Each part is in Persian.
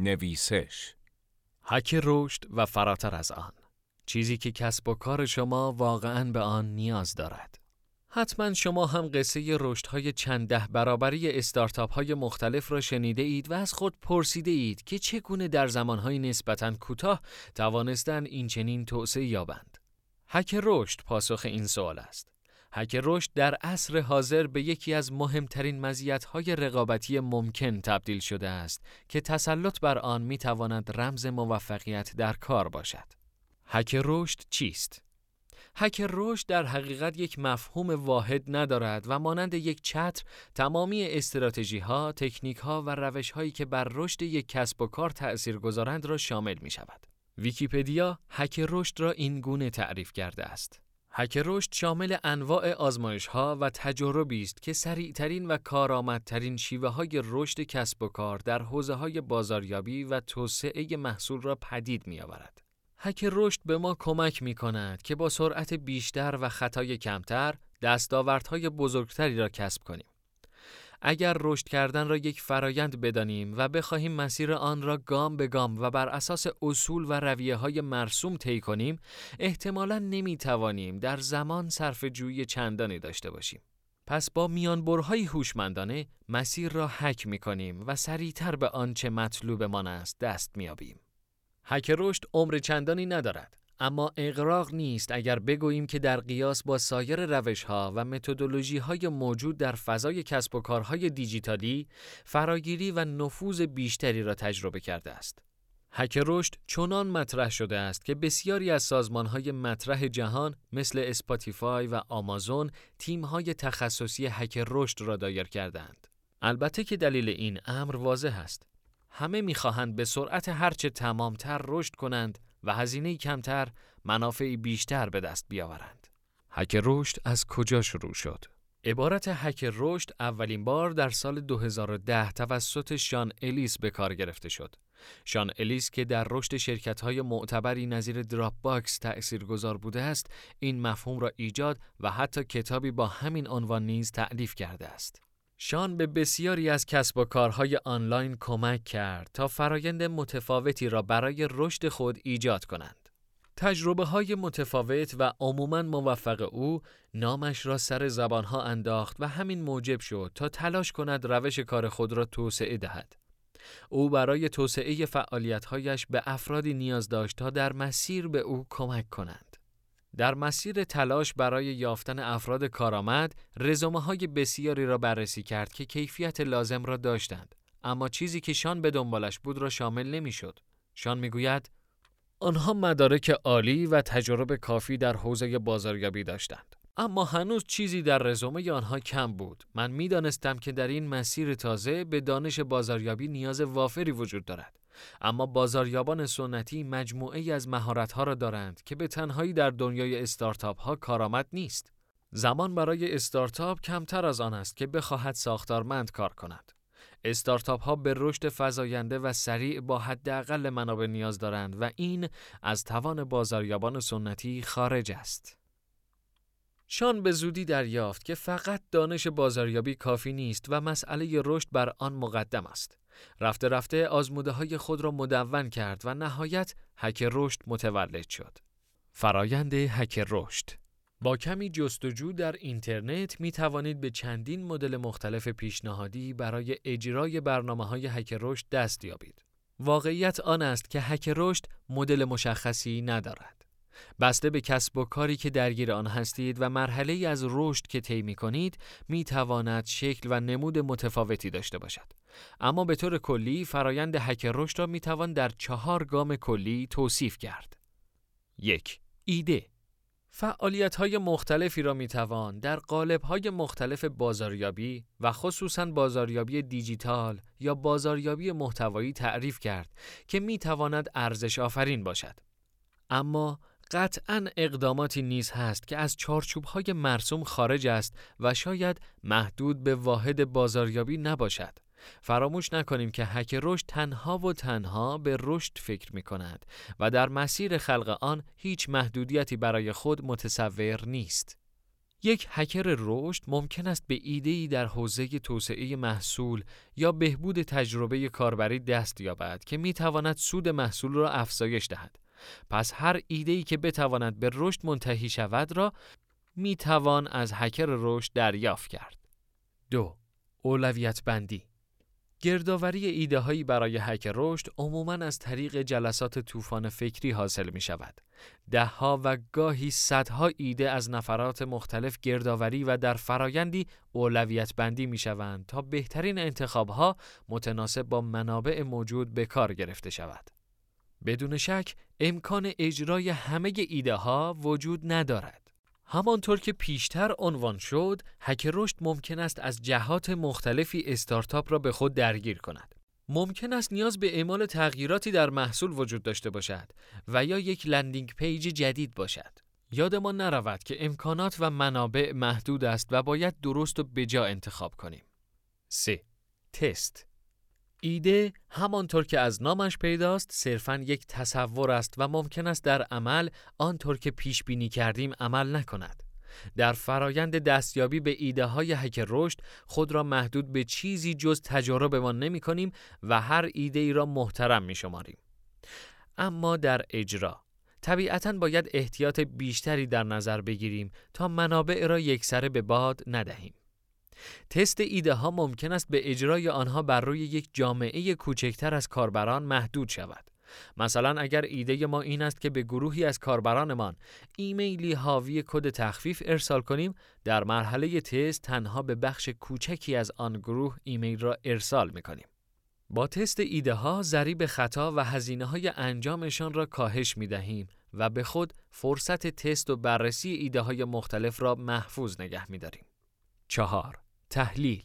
نویسش حک رشد و فراتر از آن چیزی که کسب و کار شما واقعا به آن نیاز دارد حتما شما هم قصه رشدهای چند ده برابری استارتاپ های مختلف را شنیده اید و از خود پرسیده اید که چگونه در زمانهای نسبتا کوتاه توانستند این چنین توسعه یابند. حک رشد پاسخ این سوال است. حک رشد در عصر حاضر به یکی از مهمترین مزیت‌های رقابتی ممکن تبدیل شده است که تسلط بر آن می‌تواند رمز موفقیت در کار باشد. حک رشد چیست؟ حک رشد در حقیقت یک مفهوم واحد ندارد و مانند یک چتر تمامی استراتژی ها، تکنیک ها و روش هایی که بر رشد یک کسب و کار تأثیر گذارند را شامل می شود. ویکیپدیا حک رشد را این گونه تعریف کرده است. حک رشد شامل انواع آزمایش ها و تجربی است که سریعترین و کارآمدترین شیوه های رشد کسب و کار در حوزه های بازاریابی و توسعه محصول را پدید می آورد. حک رشد به ما کمک می کند که با سرعت بیشتر و خطای کمتر دستاوردهای بزرگتری را کسب کنیم. اگر رشد کردن را یک فرایند بدانیم و بخواهیم مسیر آن را گام به گام و بر اساس اصول و رویه های مرسوم طی کنیم، احتمالا نمی توانیم در زمان صرف جویی چندانی داشته باشیم. پس با میانبرهای هوشمندانه مسیر را حک می کنیم و سریعتر به آنچه مطلوبمان است دست میابیم. هک رشد عمر چندانی ندارد اما اغراق نیست اگر بگوییم که در قیاس با سایر روش ها و متدولوژی های موجود در فضای کسب و کارهای دیجیتالی فراگیری و نفوذ بیشتری را تجربه کرده است. هک رشد چنان مطرح شده است که بسیاری از سازمان های مطرح جهان مثل Spotify و آمازون تیم های تخصصی هک رشد را دایر کردند. البته که دلیل این امر واضح است. همه می‌خواهند به سرعت هرچه تمامتر رشد کنند و هزینه کمتر منافعی بیشتر به دست بیاورند. هک رشد از کجا شروع شد؟ عبارت هک رشد اولین بار در سال 2010 توسط شان الیس به کار گرفته شد. شان الیس که در رشد شرکت‌های معتبری نظیر Dropbox تأثیرگذار بوده است، این مفهوم را ایجاد و حتی کتابی با همین عنوان نیز تألیف کرده است. شان به بسیاری از کسب و کارهای آنلاین کمک کرد تا فرایند متفاوتی را برای رشد خود ایجاد کنند. تجربه های متفاوت و عموماً موفق او نامش را سر زبانها انداخت و همین موجب شد تا تلاش کند روش کار خود را توسعه دهد. او برای توسعه فعالیتهایش به افرادی نیاز داشت تا در مسیر به او کمک کنند. در مسیر تلاش برای یافتن افراد کارآمد، رزومه های بسیاری را بررسی کرد که کیفیت لازم را داشتند، اما چیزی که شان به دنبالش بود را شامل نمی‌شد. شان می‌گوید آنها مدارک عالی و تجربه کافی در حوزه بازاریابی داشتند. اما هنوز چیزی در رزومه آنها کم بود. من می‌دانستم که در این مسیر تازه به دانش بازاریابی نیاز وافری وجود دارد. اما بازاریابان سنتی مجموعه از مهارت‌ها را دارند که به تنهایی در دنیای استارتاپ ها کارآمد نیست. زمان برای استارتاپ کمتر از آن است که بخواهد ساختارمند کار کند. استارتاپ ها به رشد فزاینده و سریع با حداقل منابع نیاز دارند و این از توان بازاریابان سنتی خارج است. شان به زودی دریافت که فقط دانش بازاریابی کافی نیست و مسئله رشد بر آن مقدم است. رفته رفته آزموده های خود را مدون کرد و نهایت حک رشد متولد شد. فرایند حک رشد با کمی جستجو در اینترنت می توانید به چندین مدل مختلف پیشنهادی برای اجرای برنامه های حک رشد دست یابید. واقعیت آن است که حک رشد مدل مشخصی ندارد. بسته به کسب و کاری که درگیر آن هستید و مرحله ای از رشد که طی می کنید می تواند شکل و نمود متفاوتی داشته باشد. اما به طور کلی فرایند حک رشد را می توان در چهار گام کلی توصیف کرد. یک ایده فعالیت های مختلفی را می توان در قالب های مختلف بازاریابی و خصوصا بازاریابی دیجیتال یا بازاریابی محتوایی تعریف کرد که می تواند ارزش آفرین باشد. اما قطعا اقداماتی نیز هست که از چارچوبهای مرسوم خارج است و شاید محدود به واحد بازاریابی نباشد. فراموش نکنیم که حک رشد تنها و تنها به رشد فکر می کند و در مسیر خلق آن هیچ محدودیتی برای خود متصور نیست. یک هکر رشد ممکن است به ایده‌ای در حوزه توسعه محصول یا بهبود تجربه کاربری دست یابد که می تواند سود محصول را افزایش دهد. پس هر ایده‌ای که بتواند به رشد منتهی شود را می توان از هکر رشد دریافت کرد. دو اولویت بندی گردآوری ایده هایی برای هک رشد عموماً از طریق جلسات طوفان فکری حاصل می شود. دهها و گاهی صدها ایده از نفرات مختلف گردآوری و در فرایندی اولویت بندی می شوند تا بهترین انتخاب ها متناسب با منابع موجود به کار گرفته شود. بدون شک امکان اجرای همه ایده ها وجود ندارد. همانطور که پیشتر عنوان شد، هک رشد ممکن است از جهات مختلفی استارتاپ را به خود درگیر کند. ممکن است نیاز به اعمال تغییراتی در محصول وجود داشته باشد و یا یک landing page جدید باشد. یادمان نرود که امکانات و منابع محدود است و باید درست و بجا انتخاب کنیم. 3. تست ایده همانطور که از نامش پیداست صرفاً یک تصور است و ممکن است در عمل آنطور که پیش بینی کردیم عمل نکند. در فرایند دستیابی به ایده های هک رشد خود را محدود به چیزی جز تجاربمان نمی کنیم و هر ایده ای را محترم می شماریم. اما در اجرا طبیعتا باید احتیاط بیشتری در نظر بگیریم تا منابع را یکسره به باد ندهیم. تست ایده ها ممکن است به اجرای آنها بر روی یک جامعه کوچکتر از کاربران محدود شود. مثلا اگر ایده ما این است که به گروهی از کاربرانمان ایمیلی حاوی کد تخفیف ارسال کنیم در مرحله تست تنها به بخش کوچکی از آن گروه ایمیل را ارسال می کنیم. با تست ایده ها ضریب خطا و هزینه های انجامشان را کاهش می دهیم و به خود فرصت تست و بررسی ایده های مختلف را محفوظ نگه می داریم. چهار تحلیل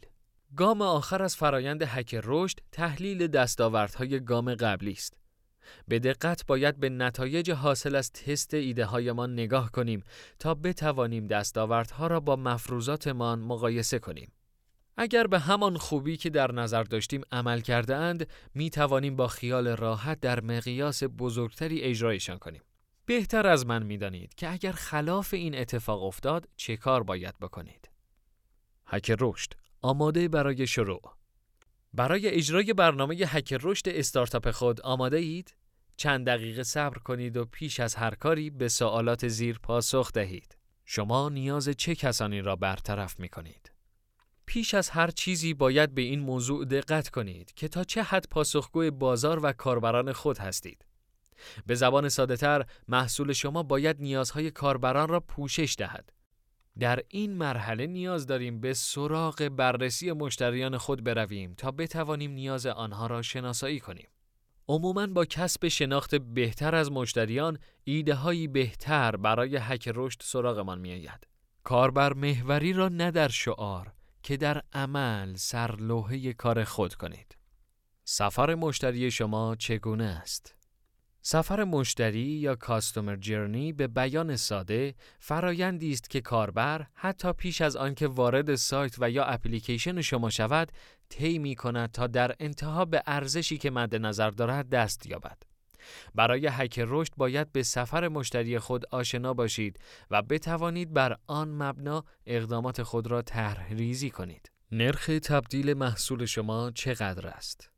گام آخر از فرایند هک رشد تحلیل دستاوردهای گام قبلی است. به دقت باید به نتایج حاصل از تست ایده هایمان نگاه کنیم تا بتوانیم دستاوردها را با مفروضاتمان مقایسه کنیم. اگر به همان خوبی که در نظر داشتیم عمل کرده اند، می توانیم با خیال راحت در مقیاس بزرگتری اجرایشان کنیم. بهتر از من می دانید که اگر خلاف این اتفاق افتاد چه کار باید بکنید. هک رشد آماده برای شروع برای اجرای برنامه هک رشد استارتاپ خود آماده اید؟ چند دقیقه صبر کنید و پیش از هر کاری به سوالات زیر پاسخ دهید. شما نیاز چه کسانی را برطرف می کنید؟ پیش از هر چیزی باید به این موضوع دقت کنید که تا چه حد پاسخگوی بازار و کاربران خود هستید. به زبان ساده تر محصول شما باید نیازهای کاربران را پوشش دهد. در این مرحله نیاز داریم به سراغ بررسی مشتریان خود برویم تا بتوانیم نیاز آنها را شناسایی کنیم. عموماً با کسب شناخت بهتر از مشتریان، ایده هایی بهتر برای حک رشد سراغمان می آید. کاربر محوری را نه در شعار که در عمل سرلوحه کار خود کنید. سفر مشتری شما چگونه است؟ سفر مشتری یا کاستومر جرنی به بیان ساده فرایندی است که کاربر حتی پیش از آنکه وارد سایت و یا اپلیکیشن شما شود طی می کند تا در انتها به ارزشی که مد نظر دارد دست یابد. برای هک رشد باید به سفر مشتری خود آشنا باشید و بتوانید بر آن مبنا اقدامات خود را طرح ریزی کنید. نرخ تبدیل محصول شما چقدر است؟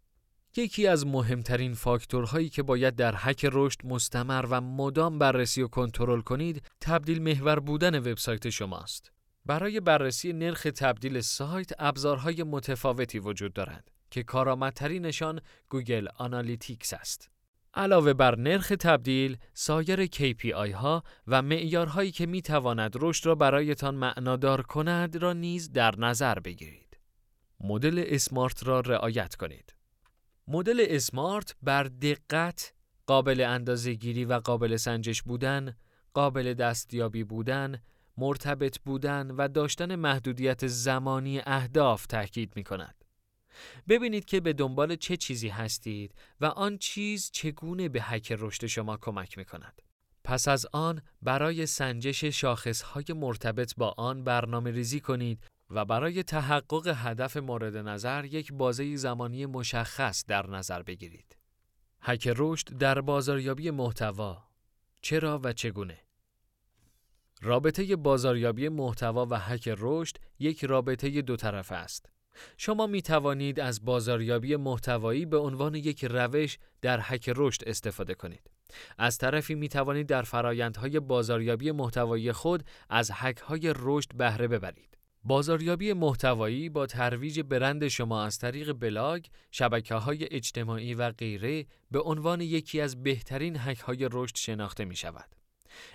یکی از مهمترین فاکتورهایی که باید در هک رشد مستمر و مدام بررسی و کنترل کنید تبدیل محور بودن وبسایت شماست. برای بررسی نرخ تبدیل سایت ابزارهای متفاوتی وجود دارند که کارآمدترینشان Google Analytics است. علاوه بر نرخ تبدیل، سایر KPI ها و معیارهایی که می تواند رشد را برایتان معنادار کند را نیز در نظر بگیرید. مدل اسمارت را رعایت کنید. مدل اسمارت بر دقت، قابل اندازه گیری و قابل سنجش بودن، قابل دستیابی بودن، مرتبط بودن و داشتن محدودیت زمانی اهداف تاکید می کند. ببینید که به دنبال چه چیزی هستید و آن چیز چگونه به حک رشد شما کمک می کند. پس از آن برای سنجش شاخصهای مرتبط با آن برنامه ریزی کنید و برای تحقق هدف مورد نظر یک بازه زمانی مشخص در نظر بگیرید. حک رشد در بازاریابی محتوا چرا و چگونه؟ رابطه بازاریابی محتوا و هک رشد یک رابطه دو طرفه است. شما می توانید از بازاریابی محتوایی به عنوان یک روش در هک رشد استفاده کنید. از طرفی می توانید در فرایندهای بازاریابی محتوایی خود از هک های رشد بهره ببرید. بازاریابی محتوایی با ترویج برند شما از طریق بلاگ، شبکه های اجتماعی و غیره به عنوان یکی از بهترین هک های رشد شناخته می شود.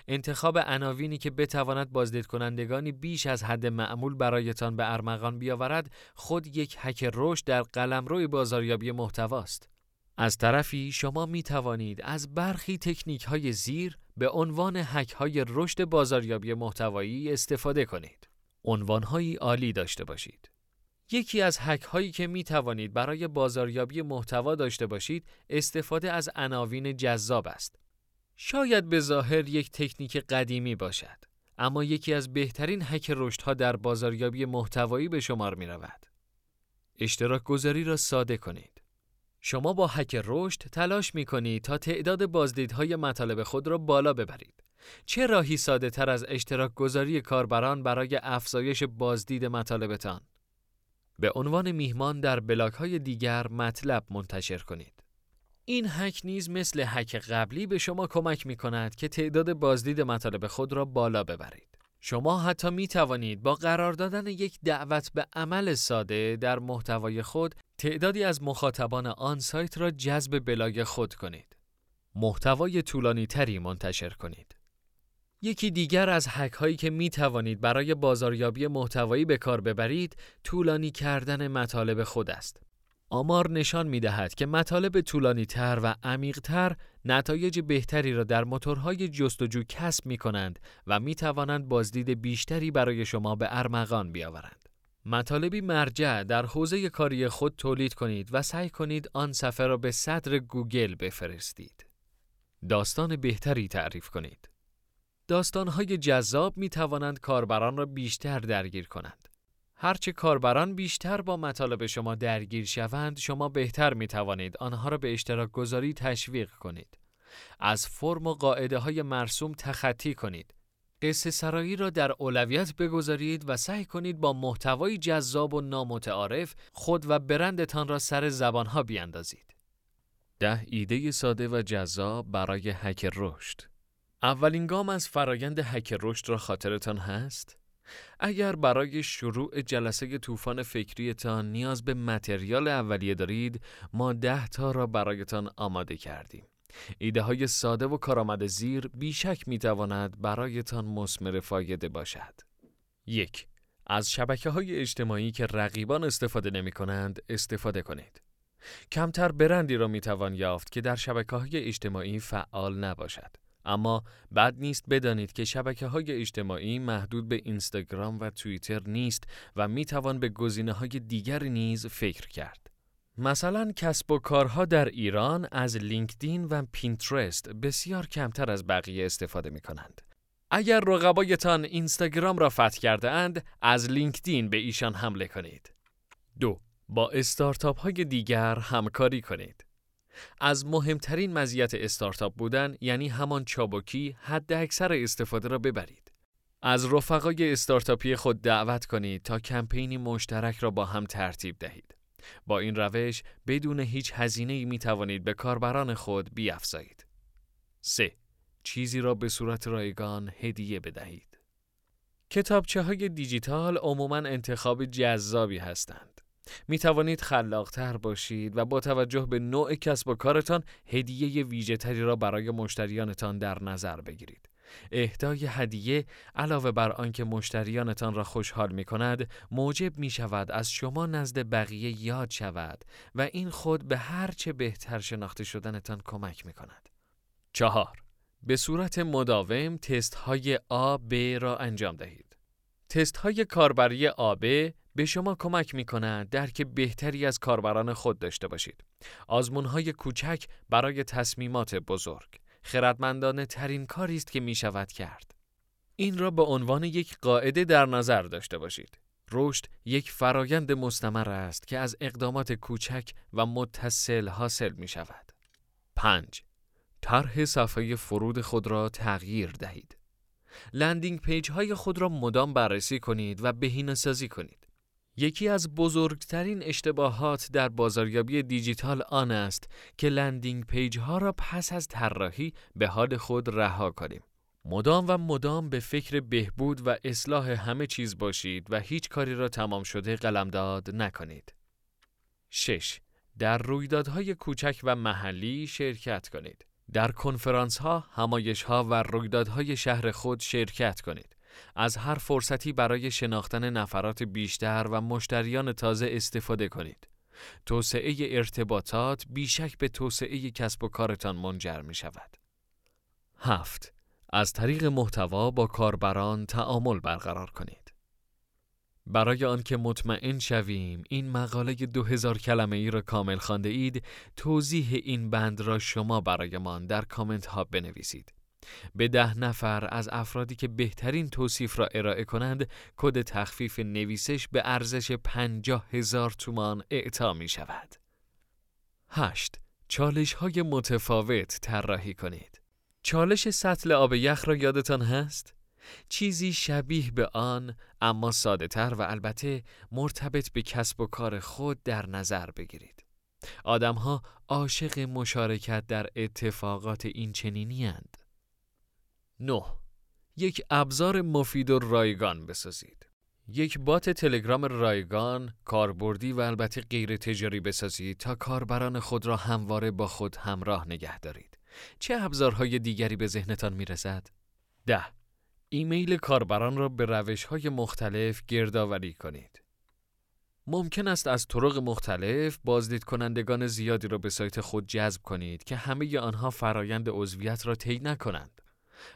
انتخاب عناوینی که بتواند بازدید کنندگانی بیش از حد معمول برایتان به ارمغان بیاورد خود یک هک رشد در قلمرو بازاریابی محتواست. از طرفی شما می توانید از برخی تکنیک های زیر به عنوان هک های رشد بازاریابی محتوایی استفاده کنید. عنوان هایی عالی داشته باشید. یکی از هک هایی که می توانید برای بازاریابی محتوا داشته باشید استفاده از عناوین جذاب است. شاید به ظاهر یک تکنیک قدیمی باشد اما یکی از بهترین هک رشدها در بازاریابی محتوایی به شمار می رود. اشتراک گذاری را ساده کنید. شما با هک رشد تلاش می کنید تا تعداد بازدیدهای مطالب خود را بالا ببرید. چه راهی ساده تر از اشتراک گذاری کاربران برای افزایش بازدید مطالبتان؟ به عنوان میهمان در بلاک های دیگر مطلب منتشر کنید. این هک نیز مثل هک قبلی به شما کمک می کند که تعداد بازدید مطالب خود را بالا ببرید. شما حتی می توانید با قرار دادن یک دعوت به عمل ساده در محتوای خود تعدادی از مخاطبان آن سایت را جذب بلاگ خود کنید. محتوای طولانی تری منتشر کنید. یکی دیگر از هک هایی که می توانید برای بازاریابی محتوایی به کار ببرید طولانی کردن مطالب خود است. آمار نشان می دهد که مطالب طولانی تر و عمیق تر نتایج بهتری را در موتورهای جستجو کسب می کنند و می توانند بازدید بیشتری برای شما به ارمغان بیاورند. مطالبی مرجع در حوزه کاری خود تولید کنید و سعی کنید آن صفحه را به صدر گوگل بفرستید. داستان بهتری تعریف کنید. داستانهای جذاب می توانند کاربران را بیشتر درگیر کنند. هرچه کاربران بیشتر با مطالب شما درگیر شوند شما بهتر می توانید آنها را به اشتراک گذاری تشویق کنید. از فرم و قاعده های مرسوم تخطی کنید. قصه سرایی را در اولویت بگذارید و سعی کنید با محتوای جذاب و نامتعارف خود و برندتان را سر زبانها بیاندازید. ده ایده ساده و جذاب برای هک رشد اولین گام از فرایند هک رشد را خاطرتان هست؟ اگر برای شروع جلسه طوفان فکریتان نیاز به متریال اولیه دارید ما ده تا را برایتان آماده کردیم. ایده های ساده و کارآمد زیر بیشک می تواند برایتان مسمر فایده باشد. یک از شبکه های اجتماعی که رقیبان استفاده نمی کنند استفاده کنید. کمتر برندی را می توان یافت که در شبکه های اجتماعی فعال نباشد. اما بد نیست بدانید که شبکه های اجتماعی محدود به اینستاگرام و توییتر نیست و می توان به گزینه های دیگر نیز فکر کرد. مثلا کسب و کارها در ایران از لینکدین و پینترست بسیار کمتر از بقیه استفاده می کنند. اگر رقبایتان اینستاگرام را فتح کرده اند، از لینکدین به ایشان حمله کنید. دو با استارتاپ های دیگر همکاری کنید. از مهمترین مزیت استارتاپ بودن یعنی همان چابکی حد اکثر استفاده را ببرید. از رفقای استارتاپی خود دعوت کنید تا کمپینی مشترک را با هم ترتیب دهید. با این روش بدون هیچ هزینه می توانید به کاربران خود بیافزایید. 3. چیزی را به صورت رایگان هدیه بدهید. کتابچه های دیجیتال عموما انتخاب جذابی هستند. می توانید خلاقتر باشید و با توجه به نوع کسب و کارتان هدیه ویژه‌تری را برای مشتریانتان در نظر بگیرید. اهدای هدیه علاوه بر آنکه مشتریانتان را خوشحال می کند موجب می شود از شما نزد بقیه یاد شود و این خود به هر چه بهتر شناخته شدنتان کمک می کند. چهار به صورت مداوم تست های آ ب را انجام دهید. تست های کاربری آب به شما کمک می کند درک بهتری از کاربران خود داشته باشید. آزمون های کوچک برای تصمیمات بزرگ. خردمندانه ترین کاری است که می شود کرد. این را به عنوان یک قاعده در نظر داشته باشید. رشد یک فرایند مستمر است که از اقدامات کوچک و متصل حاصل می شود. 5. طرح صفحه فرود خود را تغییر دهید. landing page های خود را مدام بررسی کنید و بهینه سازی کنید. یکی از بزرگترین اشتباهات در بازاریابی دیجیتال آن است که landing page ها را پس از طراحی به حال خود رها کنیم. مدام و مدام به فکر بهبود و اصلاح همه چیز باشید و هیچ کاری را تمام شده قلمداد نکنید. 6. در رویدادهای کوچک و محلی شرکت کنید. در کنفرانس ها، همایش ها و رویدادهای شهر خود شرکت کنید. از هر فرصتی برای شناختن نفرات بیشتر و مشتریان تازه استفاده کنید. توسعه ارتباطات بیشک به توسعه کسب و کارتان منجر می شود. هفت از طریق محتوا با کاربران تعامل برقرار کنید. برای آنکه مطمئن شویم این مقاله دو هزار کلمه ای را کامل خانده اید توضیح این بند را شما برایمان در کامنت ها بنویسید. به ده نفر از افرادی که بهترین توصیف را ارائه کنند کد تخفیف نویسش به ارزش پنجاه هزار تومان اعطا می شود. هشت چالش های متفاوت طراحی کنید. چالش سطل آب یخ را یادتان هست؟ چیزی شبیه به آن اما ساده تر و البته مرتبط به کسب و کار خود در نظر بگیرید. آدمها عاشق مشارکت در اتفاقات این چنینی هند. 9. یک ابزار مفید و رایگان بسازید. یک بات تلگرام رایگان، کاربردی و البته غیر تجاری بسازید تا کاربران خود را همواره با خود همراه نگه دارید. چه ابزارهای دیگری به ذهنتان می رسد؟ ده ایمیل کاربران را به روش های مختلف گردآوری کنید. ممکن است از طرق مختلف بازدید کنندگان زیادی را به سایت خود جذب کنید که همه آنها فرایند عضویت را طی نکنند.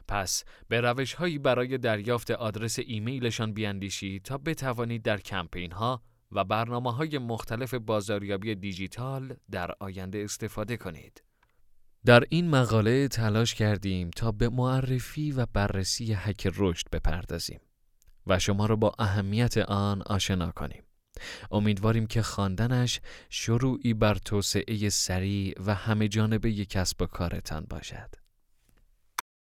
پس به روش هایی برای دریافت آدرس ایمیلشان بیاندیشید تا بتوانید در کمپین ها و برنامه های مختلف بازاریابی دیجیتال در آینده استفاده کنید. در این مقاله تلاش کردیم تا به معرفی و بررسی هک رشد بپردازیم و شما را با اهمیت آن آشنا کنیم. امیدواریم که خواندنش شروعی بر توسعه سریع و همه جانبه کسب و کارتان باشد.